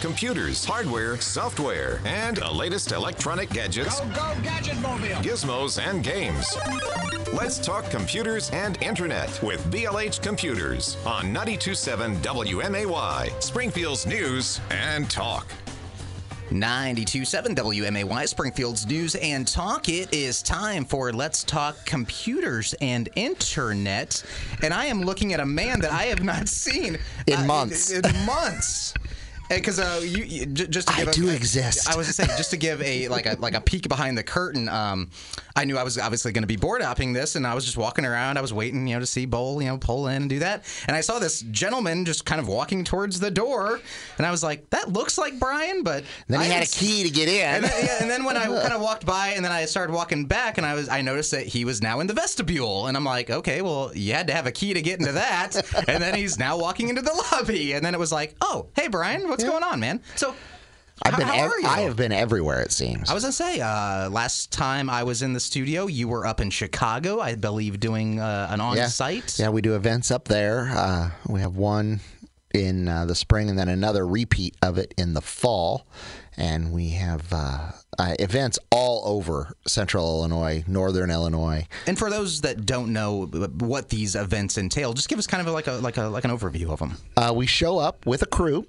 computers, hardware, software, and the latest electronic gadgets, Go, go, Gadget Mobile! gizmos, and games. Let's talk computers and internet with BLH Computers on 927 WMAY, Springfield's News and Talk. 92.7 WMAY, Springfield's News and Talk. It is time for Let's Talk Computers and Internet. And I am looking at a man that I have not seen In uh, months. In, in months. Because uh, you, you j- just to give a- do exist. I was to say just to give a like a like a peek behind the curtain. Um, I knew I was obviously going to be board apping this, and I was just walking around. I was waiting, you know, to see Bowl, you know, pull in and do that. And I saw this gentleman just kind of walking towards the door, and I was like, "That looks like Brian," but Then I he had a key to get in. and then, yeah, and then when I kind of walked by, and then I started walking back, and I was I noticed that he was now in the vestibule, and I'm like, okay, well, you had to have a key to get into that, and then he's now walking into the lobby, and then it was like, oh, hey Brian, what's going on, man? So. I've been. how ev- are you? I have been everywhere. It seems. I was gonna say, uh, last time I was in the studio, you were up in Chicago, I believe, doing uh, an on-site. Yeah, we do events up there. Uh, we have one in uh, the spring and then another repeat of it in the fall. And we have uh, uh, events all over central Illinois, northern Illinois. And for those that don't know what these events entail, just give us kind of like a like a like an overview of them. Uh, we show up with a crew,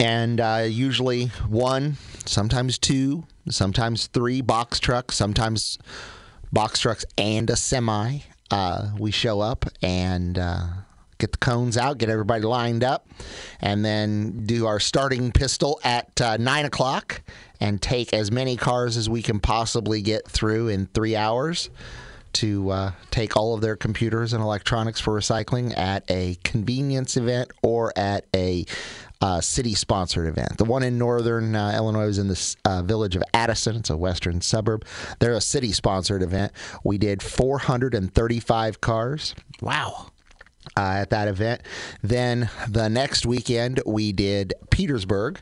and uh, usually one, sometimes two, sometimes three box trucks, sometimes box trucks and a semi. Uh, we show up and uh, get the cones out, get everybody lined up, and then do our starting pistol at uh, nine o'clock and take as many cars as we can possibly get through in three hours to uh, take all of their computers and electronics for recycling at a convenience event or at a uh, city sponsored event. The one in northern uh, Illinois was in the uh, village of Addison. It's a western suburb. They're a city sponsored event. We did 435 cars Wow. uh, at that event. Then the next weekend, we did Petersburg.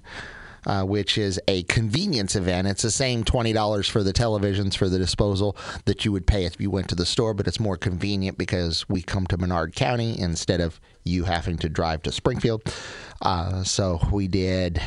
Uh, which is a convenience event. It's the same $20 for the televisions for the disposal that you would pay if you went to the store, but it's more convenient because we come to Menard County instead of you having to drive to Springfield. Uh, so we did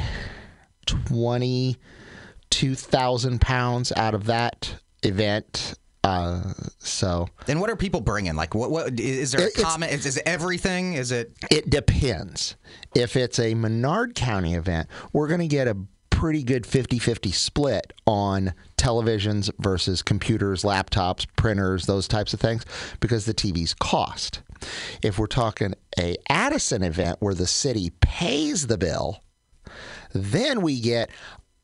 22,000 pounds out of that event. Uh, so And what are people bringing? Like, what? What is there? A comment? Is, is everything? Is it? It depends. If it's a Menard County event, we're going to get a pretty good 50 50 split on televisions versus computers, laptops, printers, those types of things, because the TVs cost. If we're talking a Addison event where the city pays the bill, then we get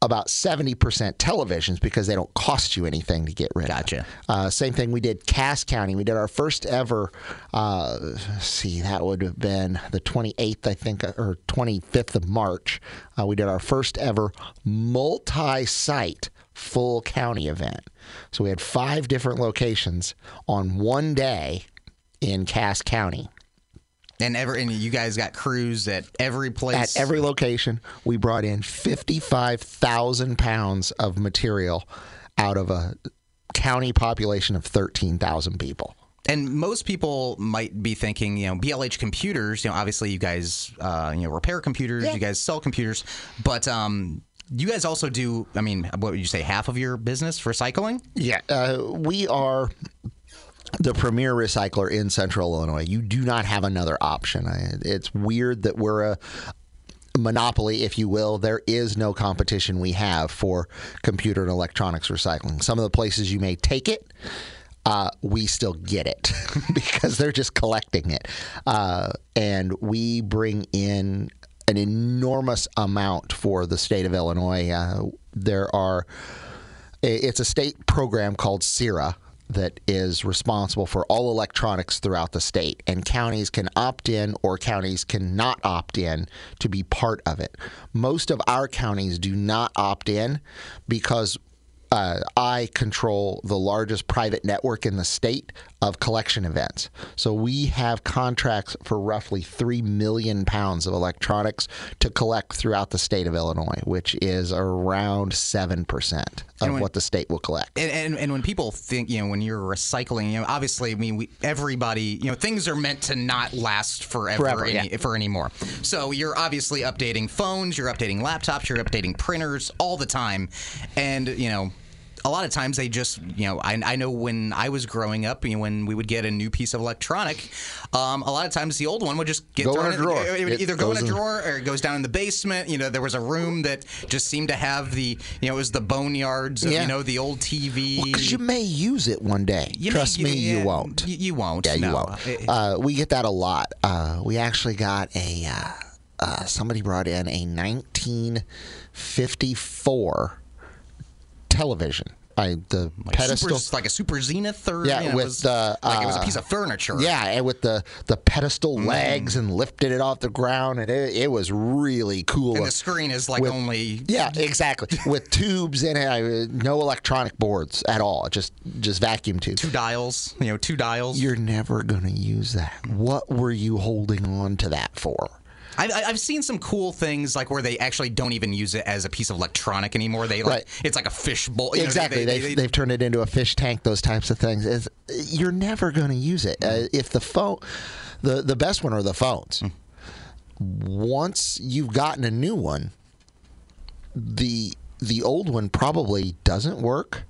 about 70% televisions because they don't cost you anything to get rid Gotcha. of. Uh, same thing we did Cass County. We did our first ever, uh, see, that would have been the 28th, I think, or 25th of March. Uh, we did our first ever multi site full county event. So we had five different locations on one day in Cass County. And ever and you guys got crews at every place. At every location, we brought in 55,000 pounds of material out of a county population of 13,000 people. And most people might be thinking, you know, BLH computers. You know, obviously you guys, uh, you know, repair computers. You guys sell computers, but um, you guys also do. I mean, what would you say? Half of your business for recycling? Yeah, uh, we are the premier recycler in Central Illinois. You do not have another option. It's weird that we're a monopoly, if you will. There is no competition we have for computer and electronics recycling. Some of the places you may take it. Uh, we still get it because they're just collecting it. Uh, and we bring in an enormous amount for the state of Illinois. Uh, there are it's a state program called CERA that is responsible for all electronics throughout the state, and counties can opt in or counties cannot opt in to be part of it. Most of our counties do not opt in because uh, I control the largest private network in the state of collection events. So we have contracts for roughly three million pounds of electronics to collect throughout the state of Illinois, which is around seven percent of when- what the state will collect. And, and and when people think, you know, when you're recycling, you know, obviously, I mean, we, everybody, you know, things are meant to not last forever, Forever, any, yeah. for anymore. So you're obviously updating phones, you're updating laptops, you're updating printers all the time, and you know. A lot of times they just, you know, I, I know when I was growing up, you know, when we would get a new piece of electronic, um, a lot of times the old one would just get Go in thrown a drawer. It would It either go in a drawer or it goes down in the basement. You know, there was a room that just seemed to have the, you know, it was the boneyards of, Yeah. you know, the old TV. Because you may use it one day. You Trust get- me, you yeah, won't. You, you won't. Yeah, you won't. Uh, we get that a lot. Uh, we actually got a uh, uh, somebody brought in a 1954 television. I the like pedestal. super, like a super Zenith, or Yeah, you know, with it was, the, like it was a uh, piece of furniture. yeah, and with the the pedestal Mm. legs and lifted it off the ground, and it, it was really cool. and the screen is like with- only Yeah, exactly. With tubes in it, I, no electronic boards at all. Just just vacuum tubes. two dials. You know, two dials. You're never going to use that. What were you holding on to that for? I've, I've seen some cool things like where they actually don't even use it as a piece of electronic anymore. They like Right. it's like a fish bowl. you know, exactly. they- They, they- they, have turned it into a fish tank. Those types of things. It's, you're never going to use it. Uh, if the phone, the the best one are the phones. Once you've gotten a new one, the the old one probably doesn't work.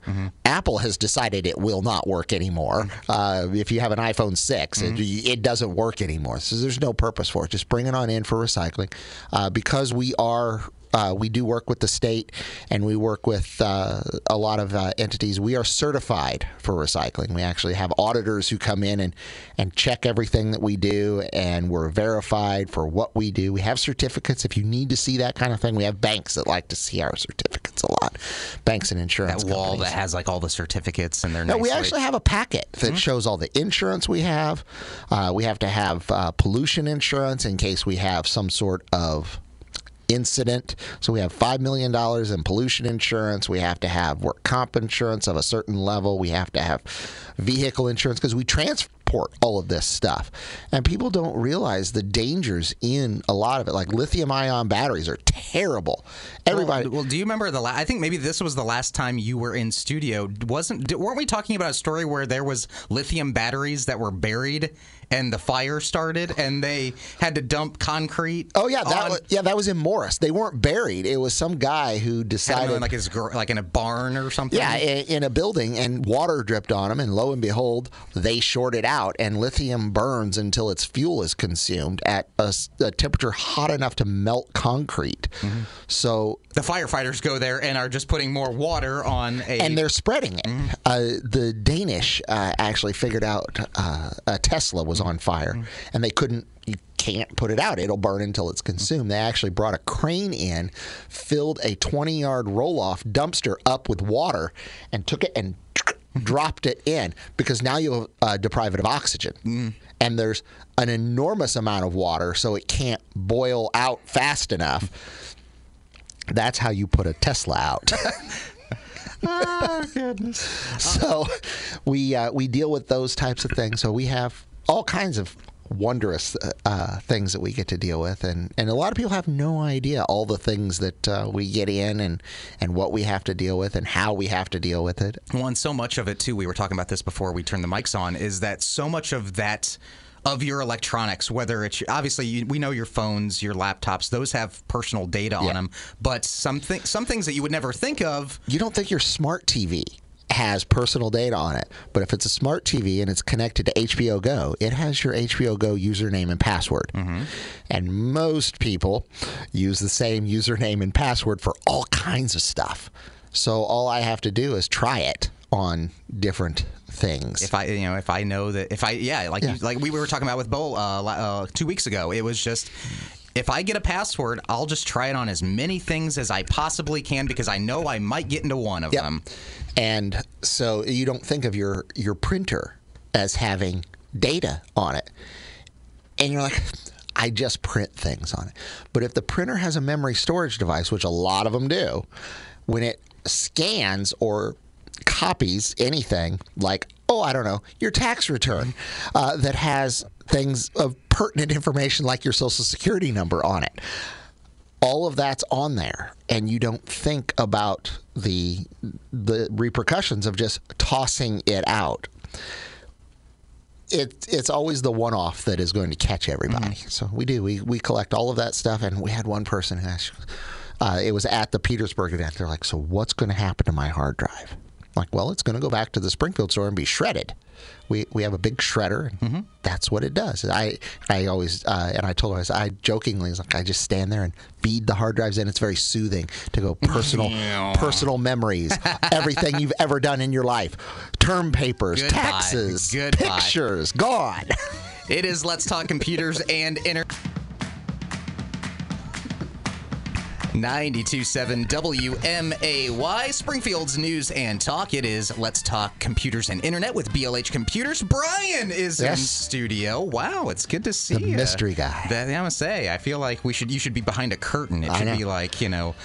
Apple has decided it will not work anymore. Uh, if you have an iPhone 6, it, it doesn't work anymore. So there's no purpose for it. Just bring it on in for recycling. Uh, because we are. Uh, we do work with the state and we work with uh, a lot of uh, entities. We are certified for recycling. We actually have auditors who come in and, and check everything that we do, and we're verified for what we do. We have certificates. If you need to see that kind of thing, we have banks that like to see our certificates a lot. Banks and insurance that wall companies. that has like all the certificates and they're No, we nicely- actually have a packet that shows all the insurance we have. Uh, we have to have uh, pollution insurance in case we have some sort of incident. So we have $5 million in pollution insurance. We have to have work comp insurance of a certain level. We have to have vehicle insurance because we all of this stuff. And people don't realize the dangers in a lot of it. Like lithium ion batteries are terrible. Everybody. Well, well, do you remember the? La- I think maybe this was the last time you were in studio. Wasn't? Weren't we talking about a story where there was lithium batteries that were buried and the fire started and they had to dump concrete? Oh yeah, that on- was, yeah that was in Morris. They weren't buried. It was some guy who decided like his like in a barn or something. Yeah, in, in a building, and water dripped on them, and lo and behold, they shorted out, and lithium burns until its fuel is consumed at a temperature hot enough to melt concrete. Mm-hmm. So, the firefighters go there and are just putting more water on a. and they're spreading it. Uh, the Danish uh, actually figured out uh, a Tesla was on fire, and they couldn't. You can't put it out; it'll burn until it's consumed. They actually brought a crane in, filled a 20-yard roll-off dumpster up with water, and took it and dropped it in because now you'll uh, deprive it of oxygen. And there's an enormous amount of water, so it can't boil out fast enough. That's how you put a Tesla out. oh, goodness. So we uh, we deal with those types of things. So we have all kinds of wondrous uh, things that we get to deal with, and, and a lot of people have no idea all the things that uh, we get in and and what we have to deal with and how we have to deal with it. Well, and so much of it too. We were talking about this before we turned the mics on. Is that so much of that of your electronics, whether it's obviously you, we know your phones, your laptops, those have personal data on Yeah. them. But some thi- some things that you would never think of. You don't think your smart TV has personal data on it, but if it's a smart TV and it's connected to HBO Go, it has your HBO Go username and password. And most people use the same username and password for all kinds of stuff. So all I have to do is try it on different things. If I, you know, if I know that, if I, yeah, like Yeah. You, like we were talking about with Bo uh, uh, two weeks ago, it was just. If I get a password, I'll just try it on as many things as I possibly can because I know I might get into one of Yep. them. And so you don't think of your your printer as having data on it. And you're like I just print things on it. But if the printer has a memory storage device, which a lot of them do, when it scans or copies anything like oh I don't know your tax return uh, that has things of pertinent information like your social security number on it all of that's on there and you don't think about the the repercussions of just tossing it out it, it's always the one off that is going to catch everybody. So we do. We, we collect all of that stuff. And we had one person who asked, uh, it was at the Petersburg event. They're like, So what's going to happen to my hard drive? Like, well, it's going to go back to the Springfield store and be shredded. We, we have a big shredder, and that's what it does. I I always uh, and I told her I, I jokingly was like I just stand there and feed the hard drives in. It's very soothing to go personal personal memories, everything you've ever done in your life, term papers, Goodbye. taxes, Goodbye. pictures, gone. It is Let's Talk Computers and Internet. 92.7 WMAY, Springfield's News and Talk. It is Let's Talk Computers and Internet with BLH Computers. Brian is in Yes. studio. Wow, it's good to see The you. mystery guy. That, I must say, I feel like we should. You should be behind a curtain. It should be like you know,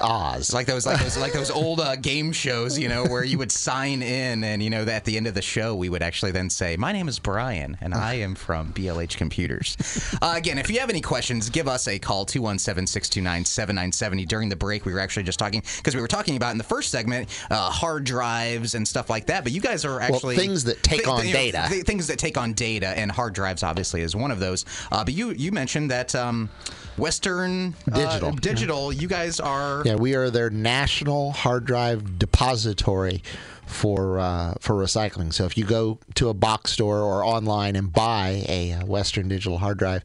Oz. like those like those like those old uh, game shows, you know, where you would sign in, and you know, at the end of the show, we would actually then say, "My name is Brian, and I am from BLH Computers." Uh, again, if you have any questions, give us a call 217-629-7970. During the break, we were actually just talking because we were talking about in the first segment uh, hard drives and stuff like that. But you guys are actually things that take on you know, data. th- things that take on data, and hard drives obviously is one of those. Uh, but you you mentioned that um, Western uh, Digital. digital, you guys are. Yeah, we are their national hard drive depository for uh, for recycling. So if you go to a box store or online and buy a uh, Western Digital hard drive,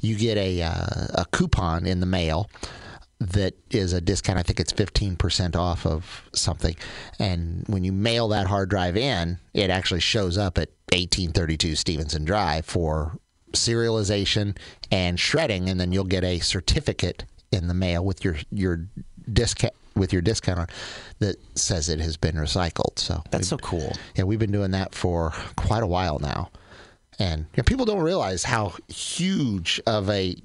you get a uh, a coupon in the mail that is a discount. I think it's 15% off of something. And when you mail that hard drive in, it actually shows up at 1832 Stevenson Drive for serialization and shredding and then you'll get a certificate in the mail with your your discount with your discount on that says it has been recycled. So That's so cool. Yeah, we've been doing that for quite a while now, and you know, people don't realize how huge of a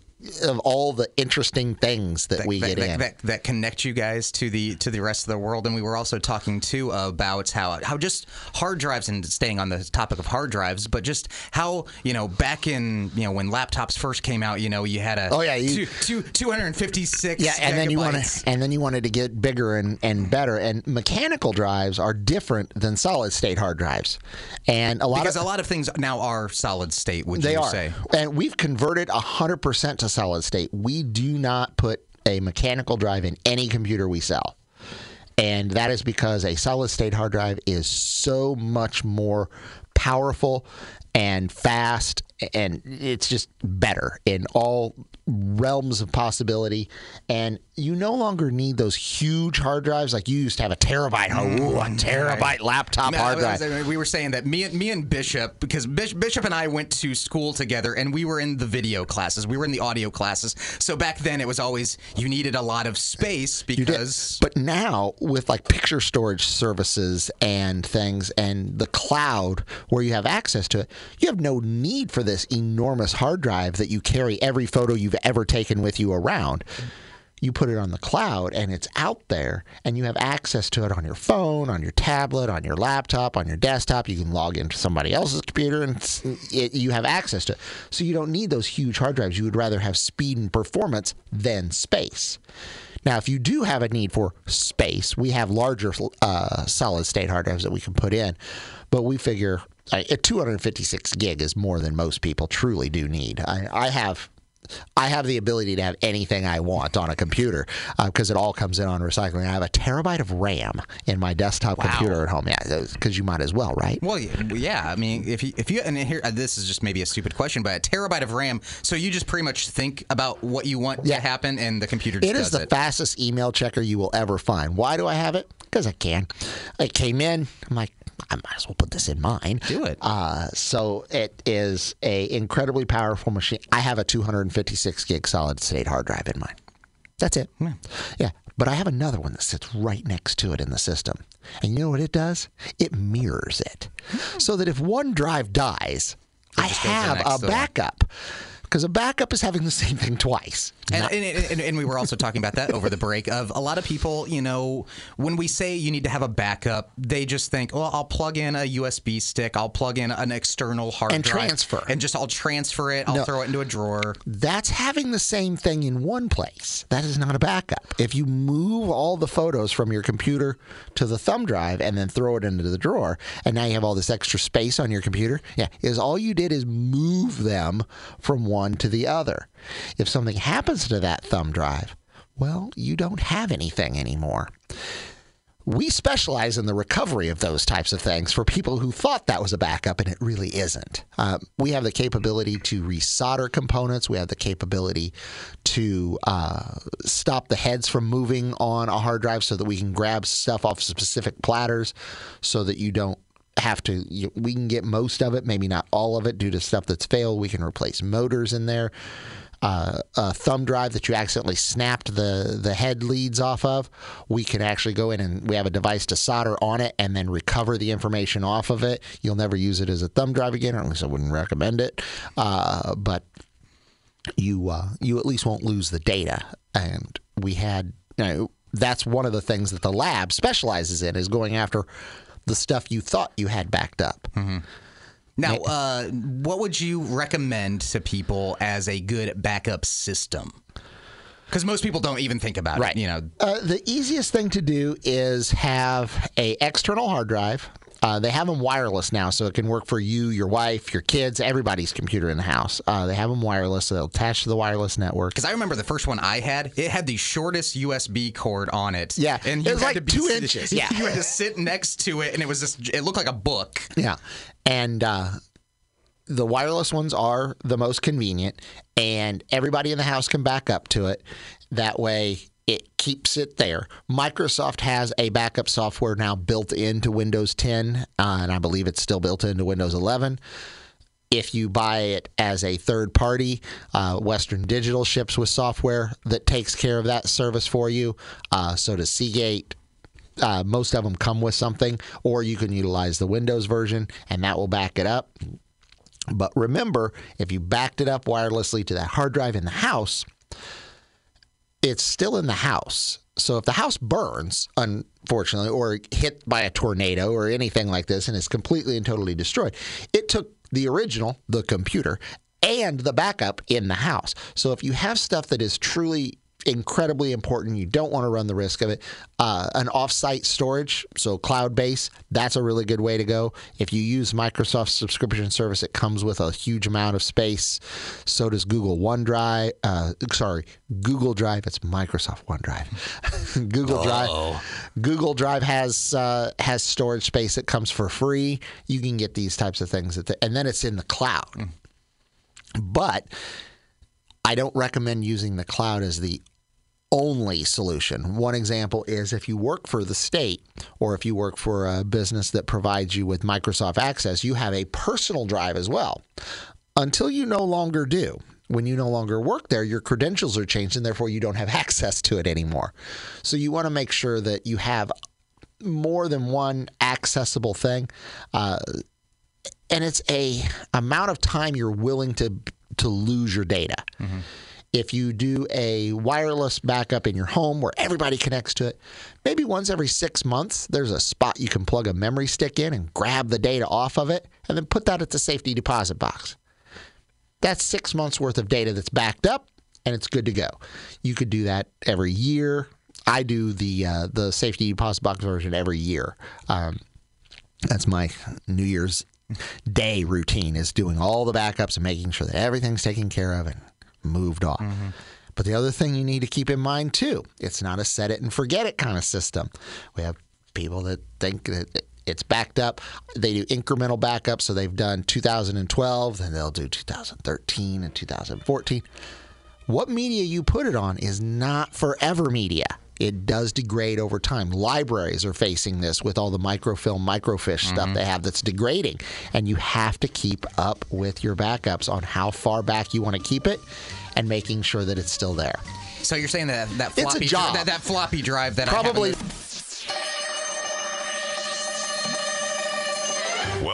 of all the interesting things that, we that, get that, in. that, that connect you guys to the to the rest of the world and we were also talking too about how how just hard drives and staying on the topic of hard drives but just how you know back in you know when laptops first came out you know you had a Oh, yeah, you- two, two, 256 yeah, and then you want to, and then you wanted to get bigger and, and better. And mechanical drives are different than solid state hard drives, and a lot because of a lot of things now are solid state would They you are. say And we've converted 100% to solid state. We do not put a mechanical drive in any computer we sell. And that is because a solid state hard drive is so much more powerful and fast and it's just better in all realms of possibility and you no longer need those huge hard drives like you used to have a terabyte mm, ooh, a terabyte laptop No, hard drive. We were saying that me and me and Bishop, because Bishop and I went to school together, and we were in the video classes, we were in the audio classes. So back then, it was always you needed a lot of space because But now with like picture storage services and things and the cloud where you have access to it, you have no need for this enormous hard drive that you carry every photo you've ever taken with you around. You put it on the cloud and it's out there and you have access to it on your phone, on your tablet, on your laptop, on your desktop. You can log into somebody else's computer and it, you have access to it. So you don't need those huge hard drives. You would rather have speed and performance than space. Now, if you do have a need for space, we have larger uh, solid state hard drives that we can put in, but we figure uh, a 256 gig is more than most people truly do need. I, I have. I have the ability to have anything I want on a computer because it all comes in on recycling. I have a terabyte of RAM in my desktop computer at home. Yeah, because you might as well, right? Well, yeah. I mean, if you if you and here uh, this is just maybe a stupid question, but a terabyte of RAM. So you just pretty much think about what you want Yeah. to happen, and the computer just It is the it. fastest email checker you will ever find. Why do I have it? Because I can. It came in. I'm like, I might as well put this in mine. Do it. Uh, so it is a incredibly powerful machine. I have a 256 gig solid state hard drive in mine. That's it. Yeah. But I have another one that sits right next to it in the system. And you know what it does? It mirrors it. So that if one drive dies, I just goes to the have a one. Because a backup is having the same thing twice. And, Not- and, and, and we were also talking about that over the break of a lot of people, you know, when we say you need to have a backup, they just think, well, I'll plug in a USB stick, I'll plug in an external hard And drive transfer. and just I'll transfer it, I'll No. throw it into a drawer. that's having the same thing in one place. That is not a backup. If you move all the photos from your computer to the thumb drive and then throw it into the drawer, and now you have all this extra space on your computer, yeah, is all you did is move them from one to the other. If something happens to that thumb drive, well, you don't have anything anymore. We specialize in the recovery of those types of things for people who thought that was a backup and it really isn't. Uh, we have the capability to resolder components. We have the capability to uh, stop the heads from moving on a hard drive so that we can grab stuff off specific platters so that you don't have to you, we can get most of it maybe not all of it due to stuff that's failed we can replace motors in there uh, a thumb drive that you accidentally snapped the the head leads off of, we can actually go in and we have a device to solder on it and then recover the information off of it. You'll never use it as a thumb drive again, or at least I wouldn't recommend it. Uh, but you uh, you at least won't lose the data. And we had you know that's one of the things that the lab specializes in is going after the stuff you thought you had backed up. Now, uh, what would you recommend to people as a good backup system? Because most people don't even think about Right. it. You know, Uh, the easiest thing to do is have a external hard drive. Uh, they have them wireless now, so it can work for you, your wife, your kids, everybody's computer in the house. Uh, they have them wireless, so they'll attach to the wireless network. Because I remember the first one I had, it had the shortest USB cord on it. Yeah, and it was had like to be, two inches, yeah. you had to sit next to it, and it was just it looked like a book. Yeah, and uh, the wireless ones are the most convenient, and everybody in the house can back up to it. That way, it keeps it there. Microsoft has a backup software now built into Windows 10, uh, and I believe it's still built into Windows 11. If you buy it as a third party, uh, Western Digital ships with software that takes care of that service for you. Uh, so does Seagate, uh, most of them come with something, or you can utilize the Windows version, and that will back it up. But remember, if you backed it up wirelessly to that hard drive in the house, it's still in the house. So if the house burns, unfortunately, or hit by a tornado or anything like this and is completely and totally destroyed, it took the original, the computer, and the backup in the house. So if you have stuff that is truly incredibly important, you don't want to run the risk of it. Uh, an offsite storage, so cloud base, that's a really good way to go. If you use Microsoft's subscription service, it comes with a huge amount of space. So does Google OneDrive. Uh, sorry, Google Drive. It's Microsoft OneDrive. Google Drive. Google Drive has uh, has storage space that comes for free. You can get these types of things, at the, and then it's in the cloud. But I don't recommend using the cloud as the only solution. One example is if you work for the state or if you work for a business that provides you with Microsoft Access, you have a personal drive as well. Until you no longer do. When you no longer work there, your credentials are changed and therefore you don't have access to it anymore. So you want to make sure that you have more than one accessible thing. Uh, and it's a amount of time you're willing to to lose your data. If you do a wireless backup in your home where everybody connects to it, maybe once every six months, there's a spot you can plug a memory stick in and grab the data off of it and then put that at the safety deposit box. That's six months worth of data that's backed up and it's good to go. You could do that every year. I do the uh, the safety deposit box version every year. Um, that's my New Year's Day routine is doing all the backups and making sure that everything's taken care of and moved off. Mm-hmm. But the other thing you need to keep in mind too, it's not a set it and forget it kind of system. We have people that think that it's backed up. They do incremental backups, so they've done 2012, then they'll do 2013 and 2014. What media you put it on is not forever media. It does degrade over time. Libraries are facing this with all the microfilm, microfiche stuff mm-hmm. they have that's degrading. And you have to keep up with your backups on how far back you want to keep it and making sure that it's still there. So you're saying that that It's a floppy job. that, that floppy drive that I Probably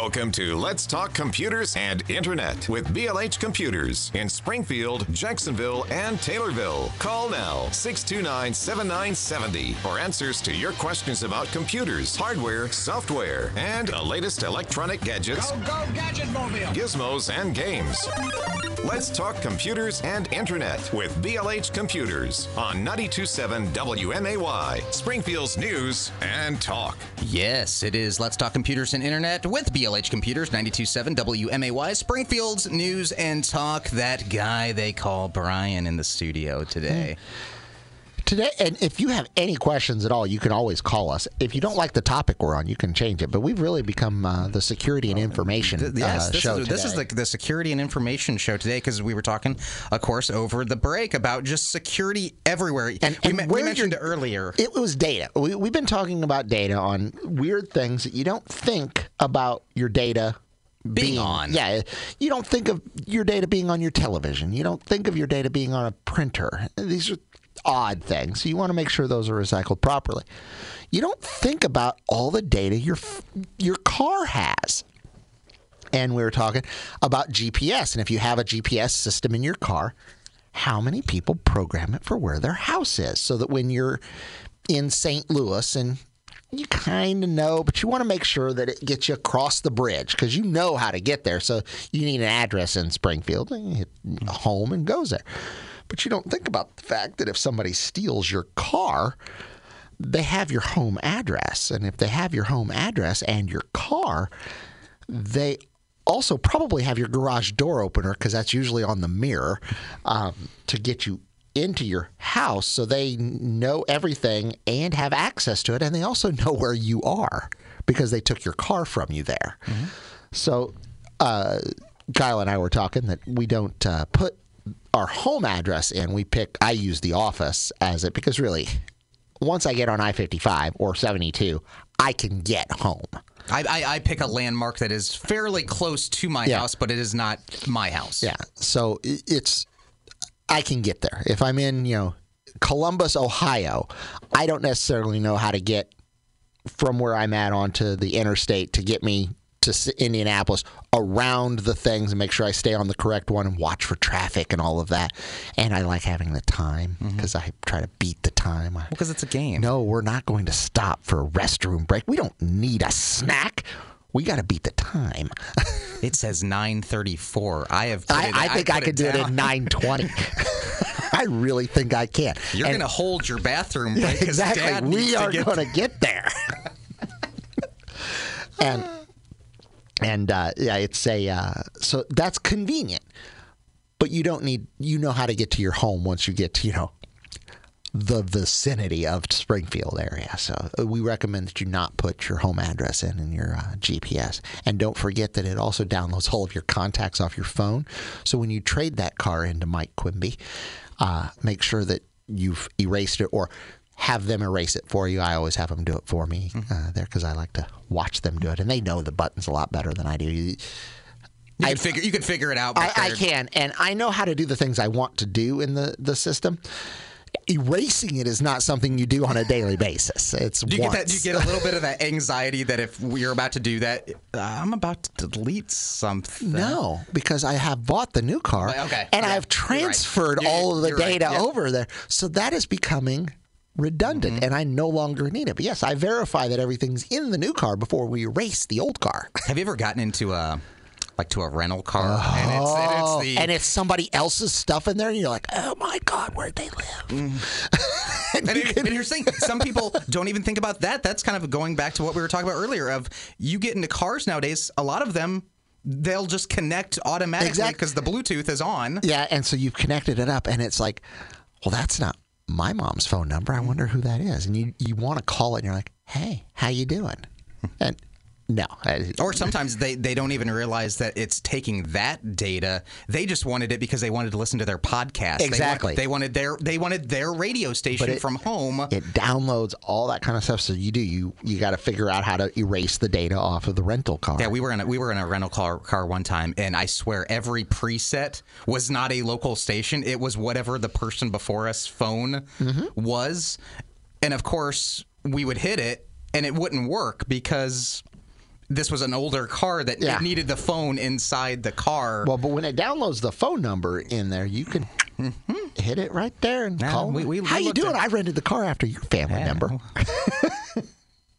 Welcome to Let's Talk Computers and Internet with BLH Computers in Springfield, Jacksonville, and Taylorville. Call now 629 7970 for answers to your questions about computers, hardware, software, and the latest electronic gadgets, Go, go, Gadget Mobile! gizmos, and games. Let's talk computers and internet with BLH Computers on 927 WMAY, Springfield's news and talk. Yes, it is Let's Talk Computers and Internet with BLH Computers, 92.7 WMAY, Springfield's News and Talk. That guy they call Brian in the studio today. Today, and if you have any questions at all, you can always call us. If you don't like the topic we're on, you can change it. But we've really become uh, the security and information Th- Yes, uh, this, show is, this is the, the security and information show today because we were talking, of course, over the break about just security everywhere. And- we, and me- we mentioned it earlier. It was data. We, we've been talking about data on weird things that you don't think about your data Being on. Yeah, you don't think of your data being on your television. You don't think of your data being on a printer. These are odd things. So you want to make sure those are recycled properly. You don't think about all the data your your car has. And we were talking about GPS. And if you have a GPS system in your car, how many people program it for where their house is so that when you're in St. Louis and you kind of know, but you want to make sure that it gets you across the bridge because you know how to get there. So you need an address in Springfield and you hit home and goes there. But you don't think about the fact that if somebody steals your car, they have your home address. And if they have your home address and your car, they also probably have your garage door opener because that's usually on the mirror um, to get you into your house. So they know everything and have access to it and they also know where you are because they took your car from you there. So uh, kyle and i were talking that we don't uh, put our home address in we pick i use the office as it because really once i get on i-55 or 72 i can get home I, I, I pick a landmark that is fairly close to my Yeah. house, but it is not my house. Yeah. So it's I can get there. If I'm in, you know, Columbus, Ohio, I don't necessarily know how to get from where I'm at onto the interstate to get me to Indianapolis around the things and make sure I stay on the correct one and watch for traffic and all of that. And I like having the time mm-hmm. because I try to beat the time. I- Because it's a game. no, we're not going to stop for a restroom break. We don't need a snack. We got to beat the time. It says 934. I have. I, it, I think I, put could do it in 920. I really think I can. You're going to hold your bathroom break. Exactly. We are going to get there. and and uh, yeah, it's a uh, so that's convenient, but you don't need you know how to get to your home once you get to you know the vicinity of Springfield area. So uh, we recommend that you not put your home address in in your uh, GPS, and don't forget that it also downloads all of your contacts off your phone. So when you trade that car into Mike Quimby, uh, make sure that you've erased it or have them erase it for you. I always have them do it for me uh, there because I like to watch them do it, and they know the buttons a lot better than I do. You- You I- could figure. You could figure it out. I, I can, and I know how to do the things I want to do in the, the system. Erasing it is not something you do on a daily basis. It's Do you once. get that? Do you get a little bit of that anxiety that if we're about to do that, uh, I'm about to delete something? no, because I have bought the new car, okay, and yeah, I have you're right. transferred all of the you're right, data yeah. over there. So that is becoming redundant, Mm-hmm. and I no longer need it. But yes, I verify that everything's in the new car before we erase the old car. Have you ever gotten into a like to a rental car and it's, and Oh, it's the and it's somebody else's stuff in there, and you're like, "Oh my God, where'd they live?" And, it- and here's the thing: some people don't even think about that. That's kind of going back to what we were talking about earlier. Of you get into cars nowadays, a lot of them they'll just connect automatically because the Bluetooth is on. Yeah, and so you've connected it up, and it's like, well, that's not my mom's phone number. I wonder who that is. And you you want to call it, and you're like, hey, how you doing? And no, uh, Or sometimes they, they don't even realize that it's taking that data. They just wanted it because they wanted to listen to their podcast. They want- Exactly. They, wanted their they wanted their radio station it- from home. it downloads all that kind of stuff. So you do you you got to figure out how to erase the data off of the rental car. Yeah, we were in a, we were in a rental car car one time, and I swear every preset was not a local station. It was whatever the person before us phone mm-hmm. was, and of course we would hit it, and it wouldn't work because this was an older car that Yeah. it needed the phone inside the car. Well, but when it downloads the phone number in there, you can hit it right there and Yeah, call. we- we- How we you doing? at- I rented the car after your family Yeah. member.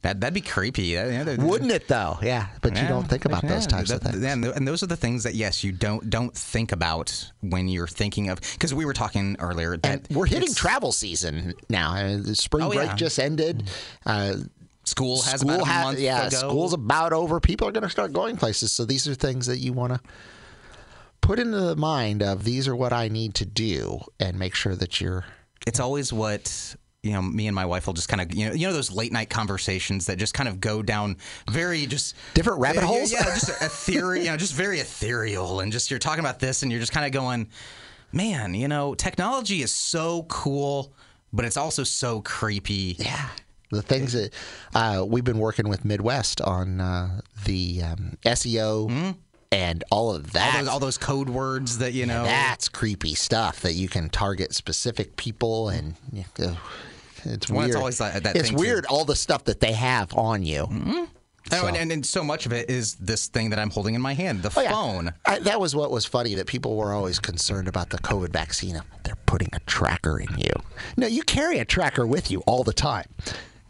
that that'd be creepy. That- yeah, that- Wouldn't it though? Yeah, but you don't think about those types of things. And, th- and those are the things that yes, you don't don't think about when you're thinking of because we were talking earlier that And we're hitting travel season now. Uh, The spring Oh, break just ended. Uh, School has school about a month yeah, ago. school's about over. People are going to start going places. So these are things that you want to put into the mind of these are what I need to do and make sure that you're it's always what you know me and my wife will just kind of you know you know those late night conversations that just kind of go down very just Different rabbit yeah, holes? yeah, just ethereal you know just very ethereal and just you're talking about this and you're just kind of going man you know technology is so cool but it's also so creepy Yeah. The things that uh, we've been working with Midwest on uh, the um, SEO and all of all that. those, all those code words that you know That's creepy stuff that you can target specific people and yeah, ugh, it's Well, weird. it's always that- that it's thing, too. weird all the stuff that they have on you. Oh, and, and, and so much of it is this thing that I'm holding in my hand, the Oh, yeah. phone. I, that was what was funny that people were always concerned about the COVID vaccine. They're putting a tracker in you. No, you carry a tracker with you all the time.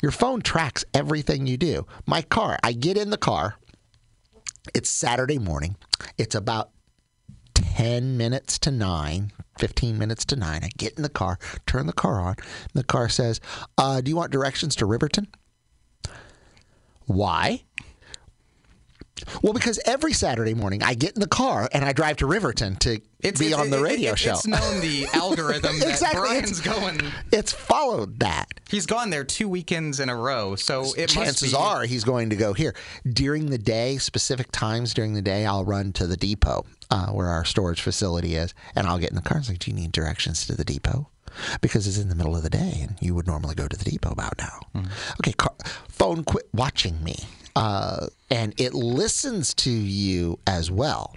Your phone tracks everything you do. My car, I get in the car. It's Saturday morning. It's about 10 minutes to 9, 15 minutes to 9. I get in the car, turn the car on. The car says, uh, Do you want directions to Riverton? Why? Well, because every Saturday morning I get in the car and I drive to Riverton to be on the radio show. It's known the algorithm that Exactly, Brian's it's- going. It's followed that. He's gone there two weekends in a row, so it Chances are he's going to go here. During the day, specific times during the day, I'll run to the depot uh, where our storage facility is, and I'll get in the car. It's like, do you need directions to the depot? Because it's in the middle of the day, and you would normally go to the depot about now. Mm-hmm. Okay, car, phone quit watching me. Uh, and it listens to you as well.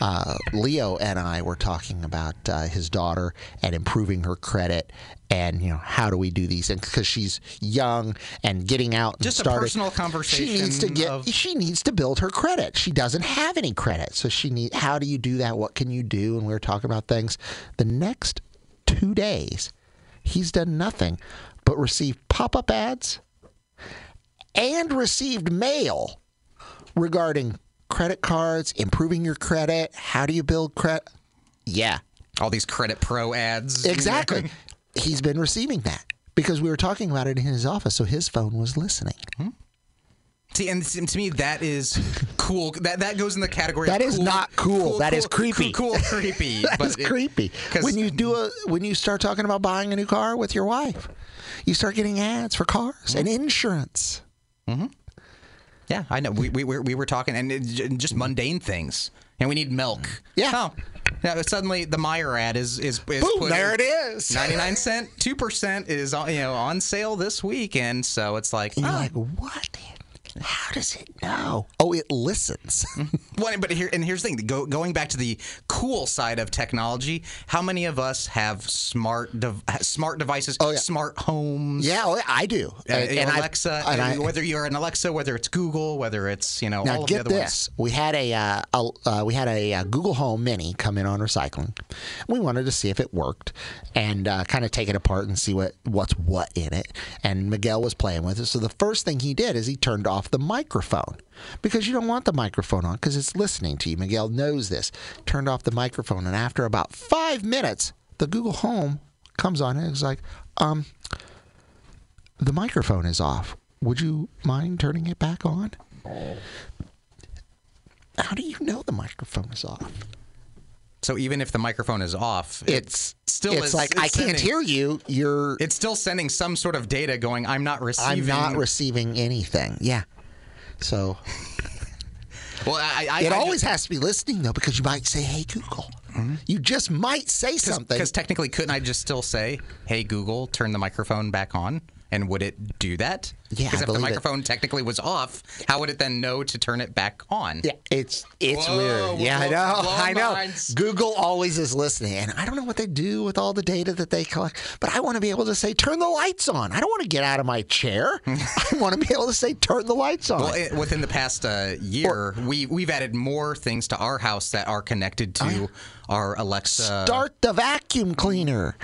Uh, Leo and I were talking about uh, his daughter and improving her credit, and you know how do we do these things because she's young and getting out. And Just a started, personal She needs to conversation get. of- She needs to build her credit. She doesn't have any credit, so she need. How do you do that? What can you do? And we were talking about things. The next two days, he's done nothing but receive pop-up ads and received mail regarding credit cards, improving your credit, how do you build credit? Yeah, all these Credit Pro ads. exactly. He's been receiving that because we were talking about it in his office, so his phone was listening. Hmm. See, and to me, that is cool. That that goes in the category. That of is cool, not cool. That is creepy. Cool, cool, creepy. That but is it- creepy. When you do a when you start talking about buying a new car with your wife, you start getting ads for cars and hmm. insurance. Mm-hmm. Yeah, I know. We we were, we were talking, and it, just mundane things. And we need milk. Yeah. Oh, yeah. Suddenly, the Meijer ad is is, is Boom, put there it is. 99 cent, 2% is on, you know on sale this weekend, so it's like, And oh. like, what? How does it know? Oh, it listens. Mm-hmm. Well, but here and here's the thing: Go, going back to the cool side of technology, how many of us have smart dev- smart devices, Oh, yeah. smart homes? yeah, oh, I do. Uh, I've- Alexa, and uh, I- whether you're an Alexa, whether it's Google, whether it's you know all Now of the get other this: we had a, uh, uh, we had a, uh Google Home Mini come in on recycling. We wanted to see if it worked and uh, kind of take it apart and see what what's what in it. And Miguel was playing with it. So the first thing he did is he turned off the microphone because you don't want the microphone on because it's listening to you. Miguel knows this. Turned off the microphone, and after about five minutes, the Google Home comes on and it's like, um, the microphone is off. Would you mind turning it back on? How do you know the microphone is off? So even if the microphone is off, it It's still it's is, like it's I can't sending- hear you. You're It's still sending some sort of data going. I'm not receiving. I'm not receiving anything. Yeah. So Well, I, I, it I always has to be listening though, because you might say, "Hey Google," mm-hmm. you just might say something. Because technically, couldn't I just still say, "Hey Google, turn the microphone back on," And would it do that? Yeah, Because if the believe it. microphone technically was off, how would it then know to turn it back on? Yeah, it's it's Whoa, weird. Yeah, I know. I know. minds. Google always is listening, and I don't know what they do with all the data that they collect, but I want to be able to say, "Turn the lights on." I don't want to get out of my chair. I want to be able to say, "Turn the lights on." Well, it, within the past uh, year, we we've added more things to our house that are connected to our Alexa. Start the vacuum cleaner.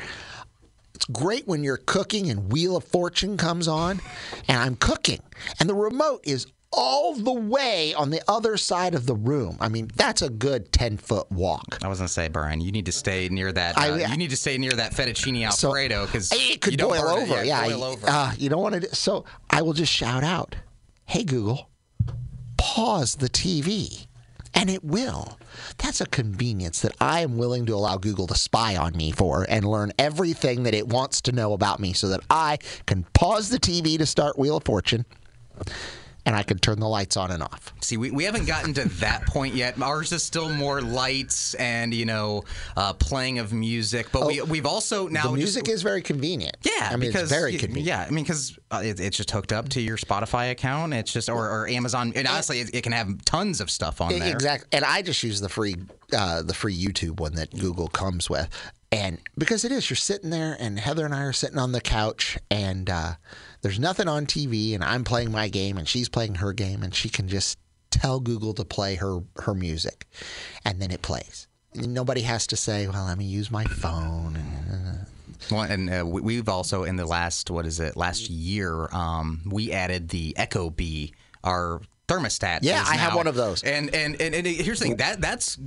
It's great when you're cooking and Wheel of Fortune comes on, and I'm cooking, and the remote is all the way on the other side of the room. I mean, that's a good 10 foot walk. I was gonna say, Brian, you need to stay near that. Uh, I- you need to stay near that fettuccine alfredo because it could you boil burn it. over. Yeah, boil I- over. Uh, you don't want to. So I will just shout out, "Hey Google, pause the TV," and it will. That's a convenience that I am willing to allow Google to spy on me for and learn everything that it wants to know about me, so that I can pause the TV to start Wheel of Fortune, and I can turn the lights on and off. See, we, we haven't gotten to that point yet. Ours is still more lights and you know uh, playing of music, but we we've also now Oh, the music just, is very convenient. Yeah, I mean because it's very convenient. Yeah, I mean because uh, it, it's just hooked up to your Spotify account. It's just or, or Amazon. And honestly, it, it can have tons of stuff on there. Exactly. And I just use the free uh, the free YouTube one that Google comes with. And because it is, you're sitting there, and Heather and I are sitting on the couch, and uh, there's nothing on TV, and I'm playing my game, and she's playing her game, and she can just tell Google to play her her music, and then it plays. And nobody has to say, "Well, let me use my phone." And, Well, and uh, we- we've also in the last what is it last year um, we added the ecobee our thermostat. Yeah, I have one of those. And and and, and here's the thing that that's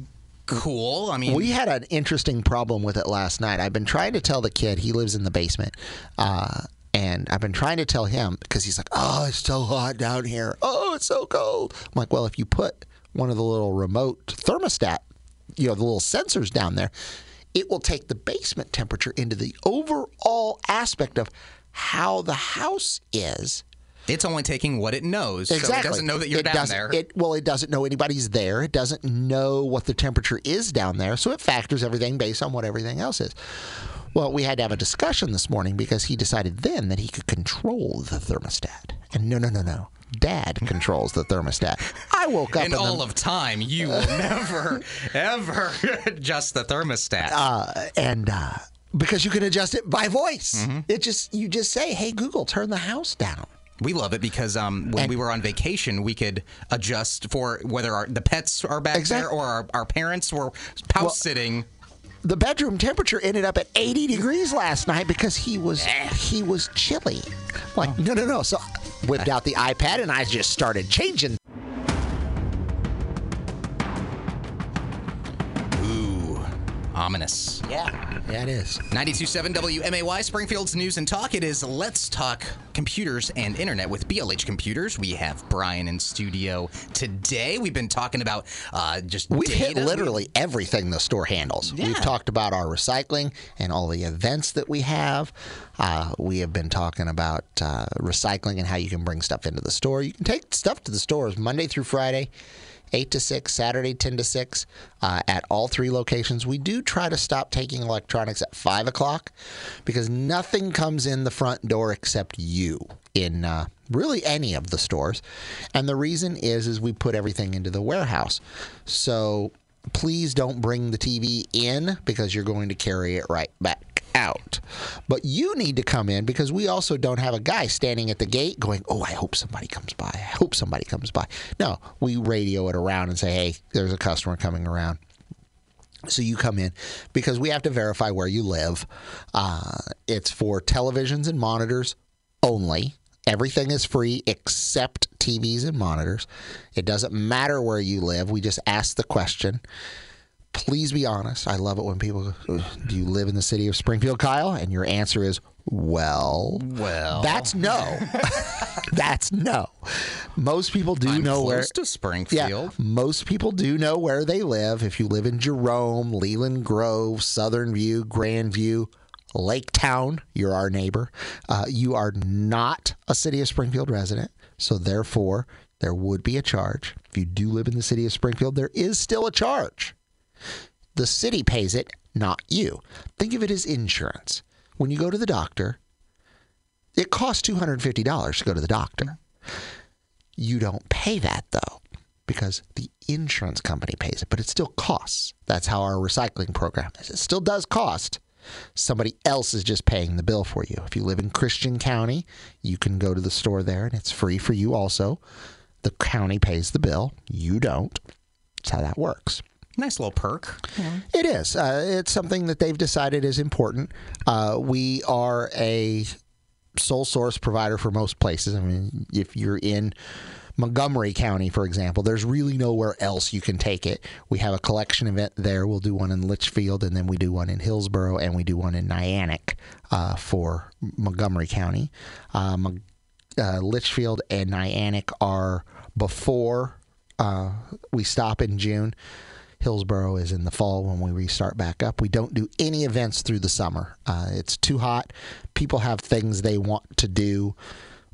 cool. I mean, We had an interesting problem with it last night. I've been trying to tell the kid, he lives in the basement, uh, and I've been trying to tell him because he's like, oh, it's so hot down here. Oh, it's so cold. I'm like, well, if you put one of the little remote thermostat, you know, the little sensors down there, it will take the basement temperature into the overall aspect of how the house is. It's only taking what it knows, so it doesn't know that you're It down there. It, well, it doesn't know anybody's there. It doesn't know what the temperature is down there. So it factors everything based on what everything else is. Well, we had to have a discussion this morning because he decided then that he could control the thermostat. And no, no, no, no. Dad controls the thermostat. I woke up in in all the, of time, you will never, ever adjust the thermostat. and uh, because you can adjust it by voice. Mm-hmm. It just you just say, "Hey Google, turn the house down." We love it because um, when And- we were on vacation, we could adjust for whether our, the pets are back Exact- there or our, our parents were house sitting. the bedroom temperature ended up at 80 degrees last night because he was he was chilly. Like no no no. So I whipped out the iPad and I just started changing. Ooh, ominous. Yeah, yeah it is. 92.7 WMAY, Springfield's News and Talk. It is Let's Talk Computers and Internet with BLH Computers. We have Brian in studio today. We've been talking about uh, just We've data. hit literally everything the store handles. We've talked about our recycling and all the events that we have. Uh, we have been talking about uh, recycling and how you can bring stuff into the store. You can take stuff to the stores Monday through Friday. 8 to 6, Saturday 10 to 6 uh, at all three locations. We do try to stop taking electronics at 5 o'clock because nothing comes in the front door except you in uh, really any of the stores. And the reason is is we put everything into the warehouse. So please don't bring the TV in because you're going to carry it right back out. But you need to come in because we also don't have a guy standing at the gate going, "Oh, I hope somebody comes by. I hope somebody comes by." No, we radio it around and say, "Hey, there's a customer coming around." So you come in because we have to verify where you live. Uh, it's for televisions and monitors only. Everything is free except TVs and monitors. It doesn't matter where you live. We just ask the question. Please be honest. I love it when people Do you live in the city of Springfield, Kyle? And your answer is, Well, Well. that's no. that's no. Most people do I'm know close where. to Springfield. Yeah, most people do know where they live. If you live in Jerome, Leland Grove, Southern View, Grandview, Lake Town, you're our neighbor. Uh, you are not a City of Springfield resident, so therefore there would be a charge. If you do live in the City of Springfield, there is still a charge. The city pays it, not you. Think of it as insurance. When you go to the doctor, it costs two hundred fifty dollars to go to the doctor. You don't pay that though, because the insurance company pays it, but it still costs. That's how our recycling program is. It still does cost. Somebody else is just paying the bill for you. If you live in Christian County, you can go to the store there and it's free for you also. The county pays the bill, you don't. That's how that works. Nice little perk. It is. Uh, it's something that they've decided is important. Uh, we are a sole source provider for most places. I mean, if you're in Montgomery County, for example, there's really nowhere else you can take it. We have a collection event there. We'll do one in Litchfield, and then we do one in Hillsboro, and we do one in Nyack uh, for Montgomery County. Uh, Mon- uh, Litchfield and Nyack are before uh, we stop in June. Hillsboro is in the fall when we restart back up. We don't do any events through the summer. Uh, it's too hot. People have things they want to do.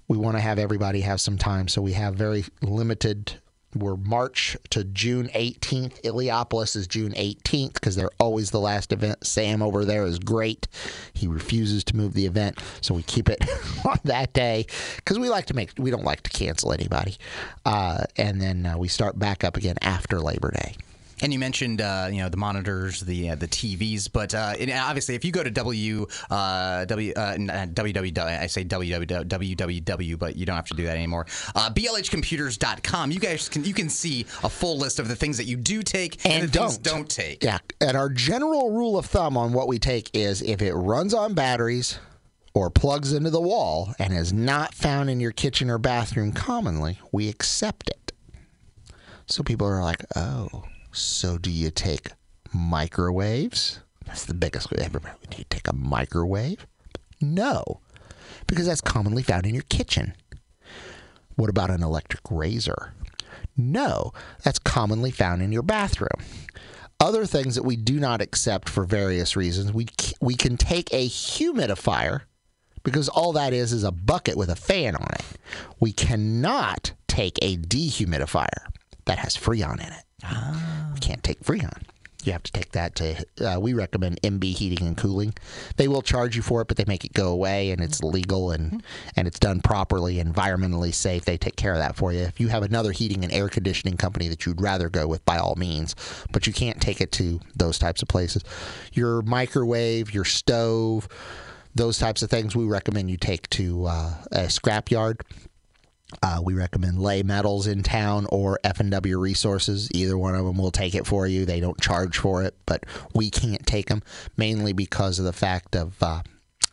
We want to have everybody have some time, so we have very limited. We're March to June 18th. Illiopolis is June 18th because they're always the last event. Sam over there is great. He refuses to move the event, so we keep it on that day because we like to make. We don't like to cancel anybody, uh, and then uh, we start back up again after Labor Day. And you mentioned, uh, you know, the monitors, the uh, the TVs, but uh, obviously, if you go to w uh, w uh, n- uh, www, I say www, but you don't have to do that anymore. Uh, blhcomputers.com. You guys can you can see a full list of the things that you do take and, And don't. don't take. Yeah, and our general rule of thumb on what we take is if it runs on batteries or plugs into the wall and is not found in your kitchen or bathroom commonly, we accept it. So people are like, "Oh, so do you take microwaves?" That's the biggest. Everybody, do you take a microwave? No, because that's commonly found in your kitchen. What about an electric razor? No, that's commonly found in your bathroom. Other things that we do not accept for various reasons, we we can take a humidifier because all that is is a bucket with a fan on it. We cannot take a dehumidifier that has Freon in it. We can't take Freon. You have to take that to. Uh, we recommend MB Heating and Cooling. They will charge you for it, but they make it go away, and it's legal and and it's done properly, environmentally safe. They take care of that for you. If you have another heating and air conditioning company that you'd rather go with, by all means, but you can't take it to those types of places. Your microwave, your stove, those types of things, we recommend you take to uh, a scrapyard. Uh, we recommend Lay Metals in town or F&W Resources. Either one of them will take it for you. They don't charge for it, but we can't take them mainly because of the fact of uh,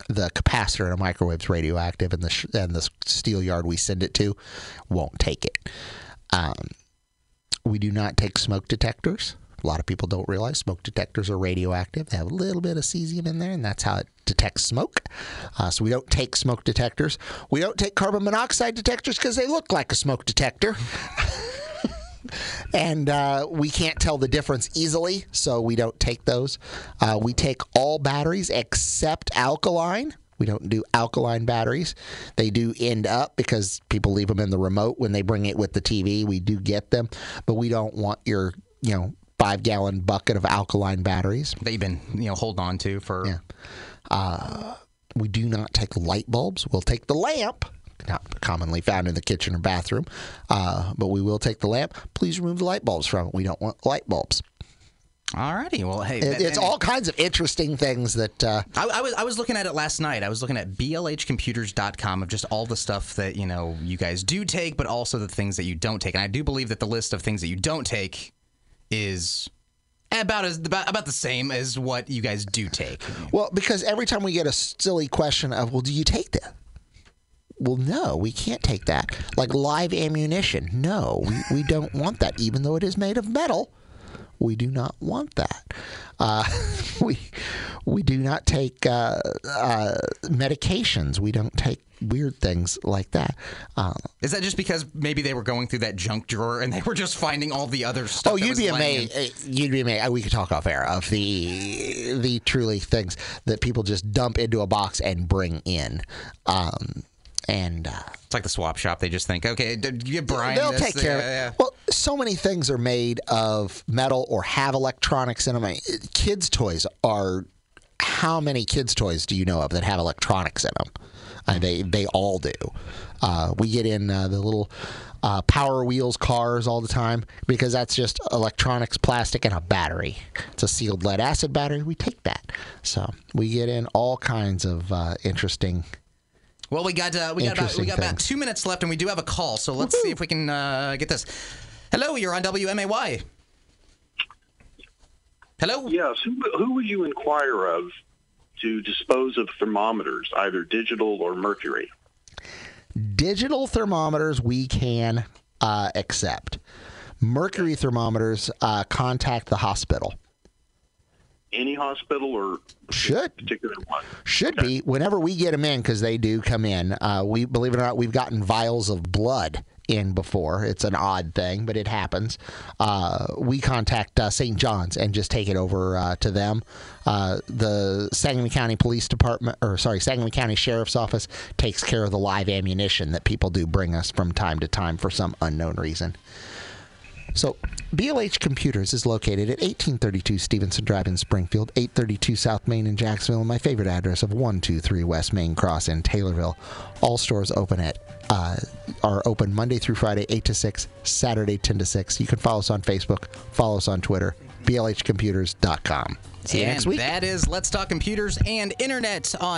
the capacitor in a microwave's radioactive, and the sh- and the steel yard we send it to won't take it. Um, we do not take smoke detectors. A lot of people don't realize smoke detectors are radioactive. They have a little bit of cesium in there, and that's how it detects smoke. Uh, so we don't take smoke detectors. We don't take carbon monoxide detectors because they look like a smoke detector. and uh, we can't tell the difference easily, so we don't take those. Uh, we take all batteries except alkaline. We don't do alkaline batteries. They do end up because people leave them in the remote when they bring it with the TV. We do get them, but we don't want your, you know, five gallon bucket of alkaline batteries. That you've been, you know, hold on to for. Yeah. We do not take light bulbs. We'll take the lamp, not commonly found in the kitchen or bathroom, uh, but we will take the lamp. Please remove the light bulbs from it. We don't want light bulbs. Alrighty. Well, hey, It, it's all kinds of interesting things that. Uh, I, I was I was looking at it last night. I was looking at blhcomputers.com of just all the stuff that you know you guys do take, but also the things that you don't take. And I do believe that the list of things that you don't take is about as about, about the same as what you guys do take. well, because every time we get a silly question of, well, do you take that? Well, no, we can't take that. Like live ammunition. No, we, we don't want that, even though it is made of metal. We do not want that. Uh, we we do not take uh, uh, medications. We don't take weird things like that. Uh, Is that just because maybe they were going through that junk drawer and they were just finding all the other stuff? oh, you'd be laying in- amazed. You'd be amazed. We could talk off air of the the truly things that people just dump into a box and bring in. Um, and uh, It's like the swap shop. They just think, okay, d- give Brian. they'll this, take care yeah, of it. Well, so many things are made of metal or have electronics in them. I mean, kids' toys are. How many kids' toys do you know of that have electronics in them? Uh, they they all do. Uh, we get in uh, the little uh, Power Wheels cars all the time because that's just electronics, plastic, and a battery. It's a sealed lead acid battery. We take that, so we get in all kinds of uh, interesting. Well, we got uh, we got about, we got about two minutes left, and we do have a call. So let's see if we can uh, get this. Hello, you're on WMAY. Hello. Yes. Who, who would you inquire of to dispose of thermometers, either digital or mercury? Digital thermometers we can uh, accept. Mercury thermometers uh, contact the hospital. Any hospital or Should particular one? should be whenever we get them in because they do come in. Uh, we believe it or not, we've gotten vials of blood in before. It's an odd thing, but it happens. Uh, we contact uh, St. John's and just take it over uh, to them. Uh, the Sangamon County Police Department, or sorry, Sangamon County Sheriff's Office takes care of the live ammunition that people do bring us from time to time for some unknown reason. So, BLH Computers is located at 1832 Stevenson Drive in Springfield, 832 South Main in Jacksonville, and my favorite address of 123 West Main Cross in Taylorville. All stores open at uh, are open Monday through Friday, 8 to 6, Saturday, 10 to 6. You can follow us on Facebook, follow us on Twitter, blhcomputers.com. See you and next week. that is Let's Talk Computers and Internet on.